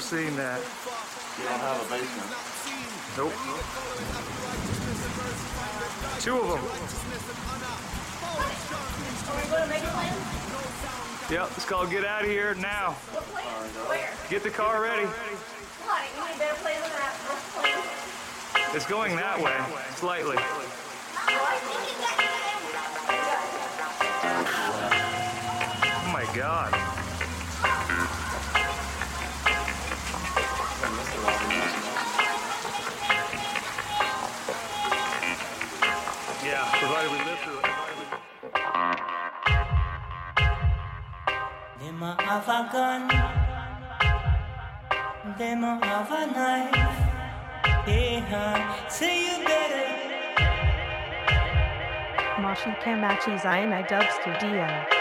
never seen that. You don't have a basement. Nope. Two of them. Yep, it's called Get Out of Here Now. Where? Get the car ready. What? You need better play than that. Let's play. It's going that way, slightly. I think you got Oh my god. Them a have a gun, them have a knife. Yeah, say you better. Moshi Kamachi Zion I dub studio.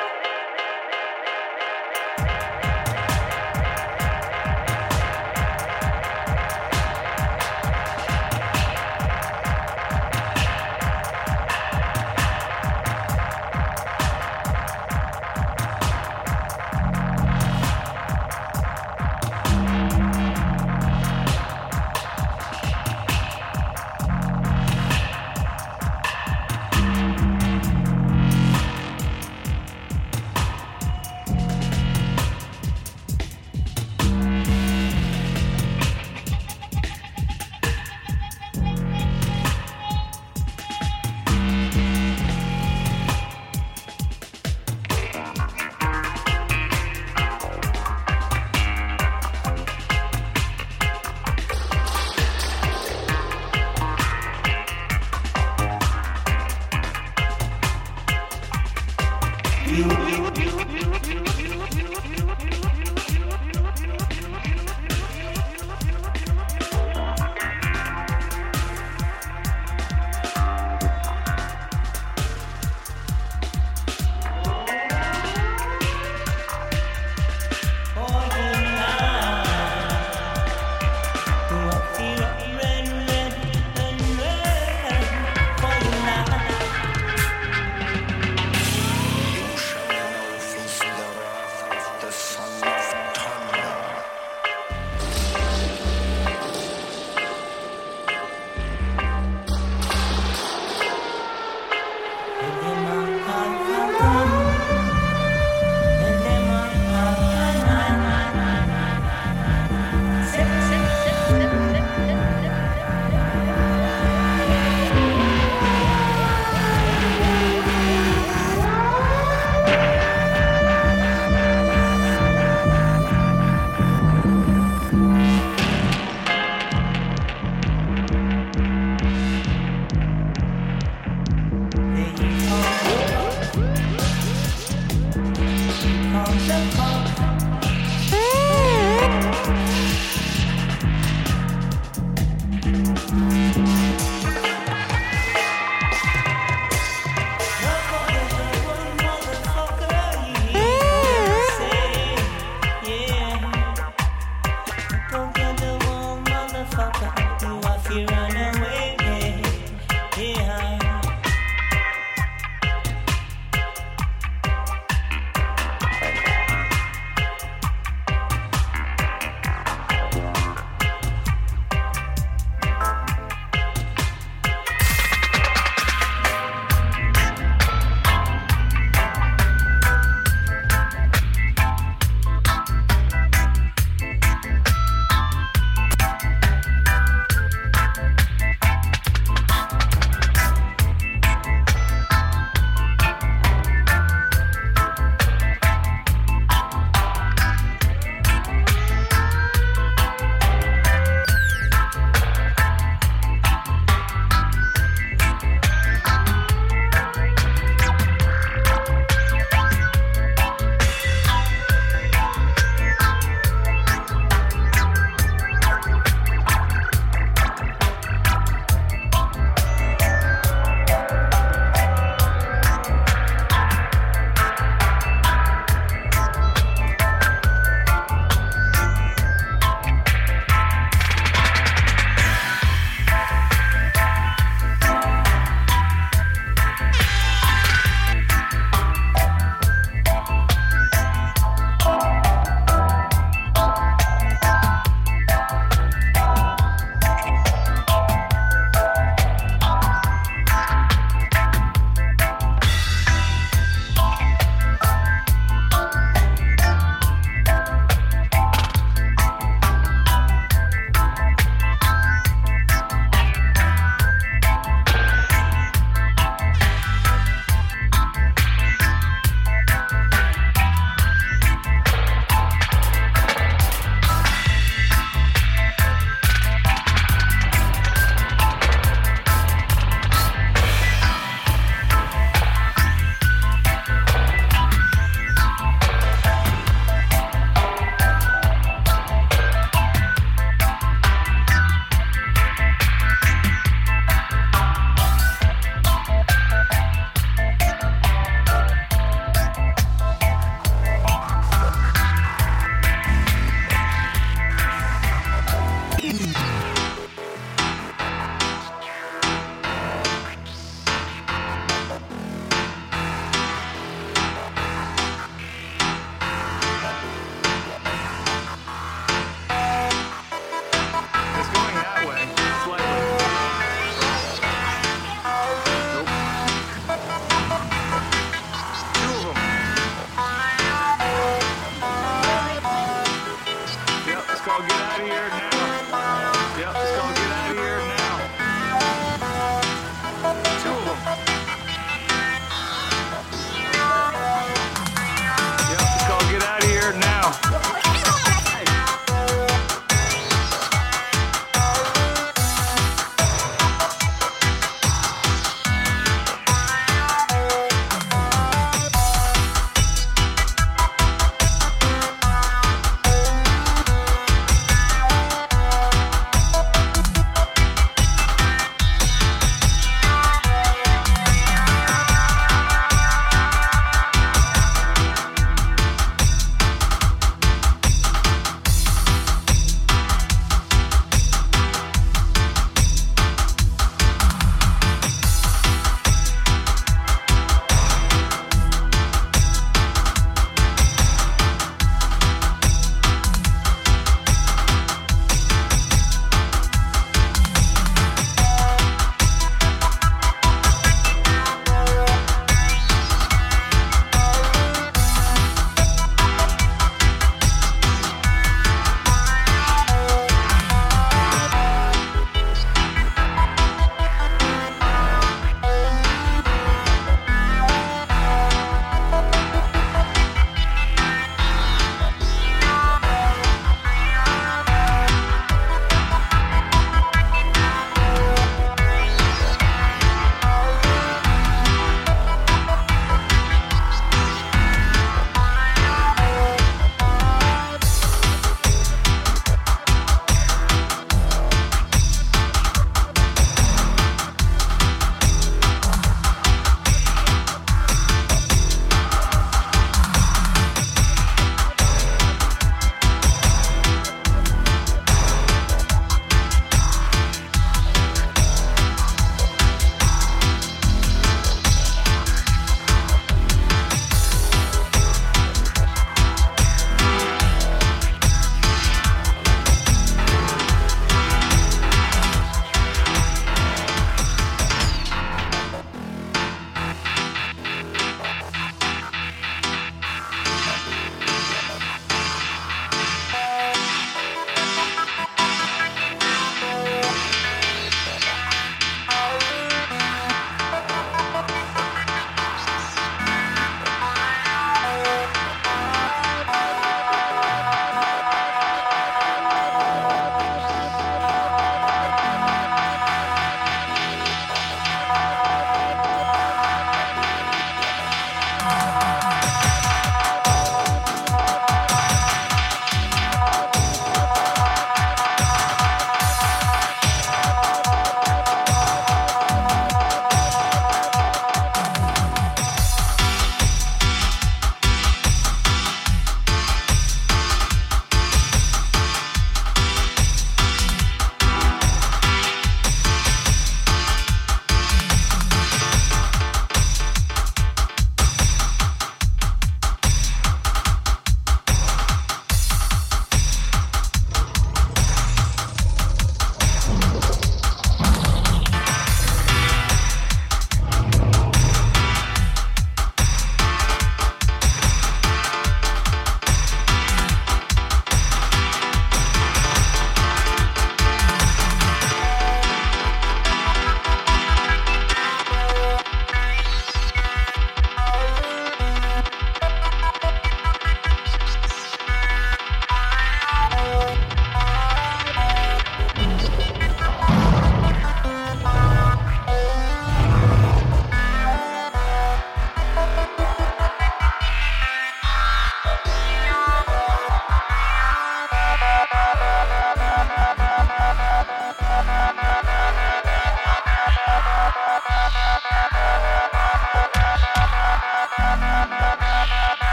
Now.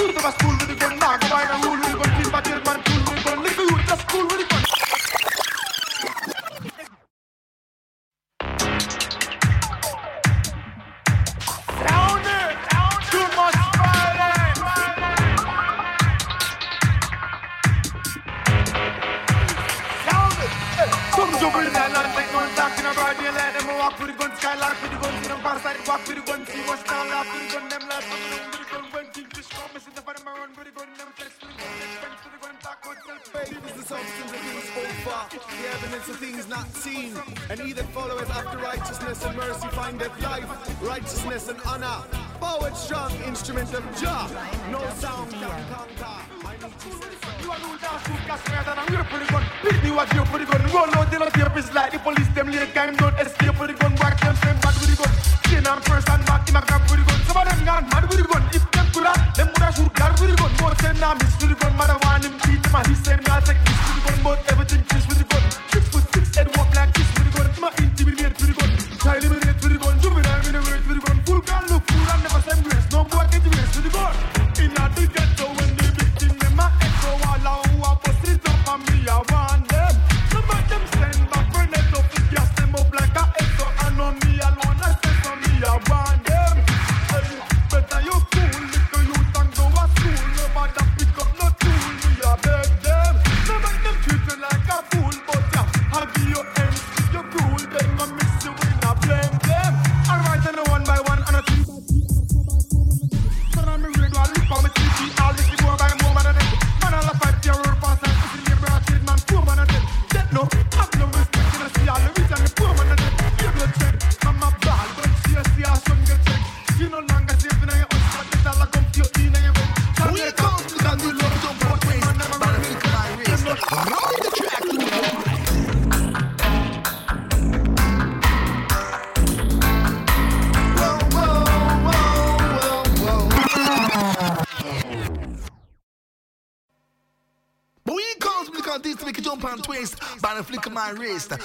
Turdu bas pul dedi kon na ko bay da fiesta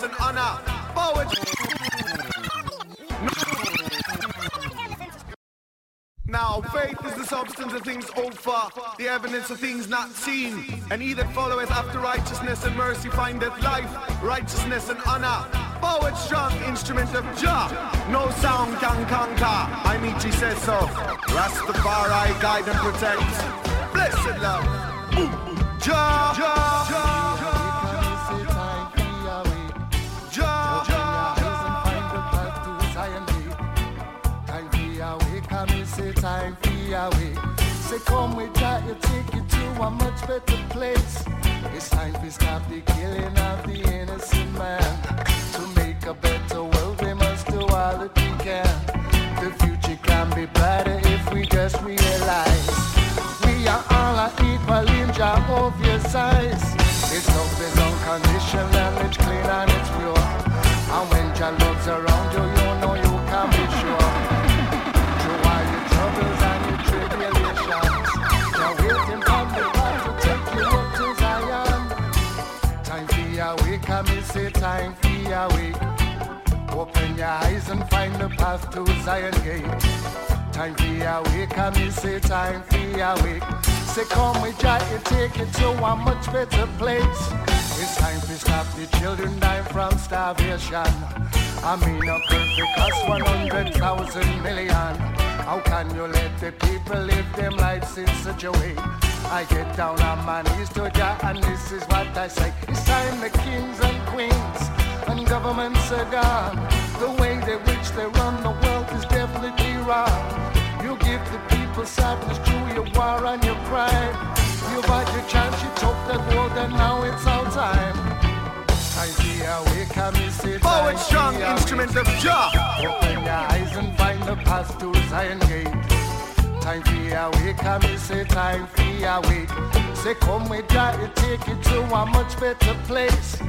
and honor. Now, faith is the substance of things hoped for, the evidence of things not seen. And he that followeth after righteousness and mercy findeth life, righteousness and honor. Forward strong instrument of Jah. No sound can conquer. I mean, he says so. Rastafari guide and protect. Blessed love. Jah, Jah, Jah, Time for way. Say, come with that, you take you to a much better place. It's time to stop the killing of the innocent man. To make a better world, we must do all that we can. The future can be brighter if we just realize time for your wake. Open your eyes and find the path to Zion gate. Time for your wake, I me say time for your wake. Say come with Jah, it take you to a much better place. It's time to stop the children dying from starvation. I mean a perfect cost 100,000 million. How can you let the people live them lives in such a way? I get down on my knees to Jah, and this is what I say. It's time the kings and queens and governments are gone. The way they which they run the world is definitely wrong. You give the people sadness through your war and your crime. You've had your chance, you took the gold, and now it's our time. Time to awake, I miss it. Forward strong instrument of Jah. Open your eyes and find the path to Zion Gate. Time for awake, I me say time for awake. Say come with it take you to a much better place.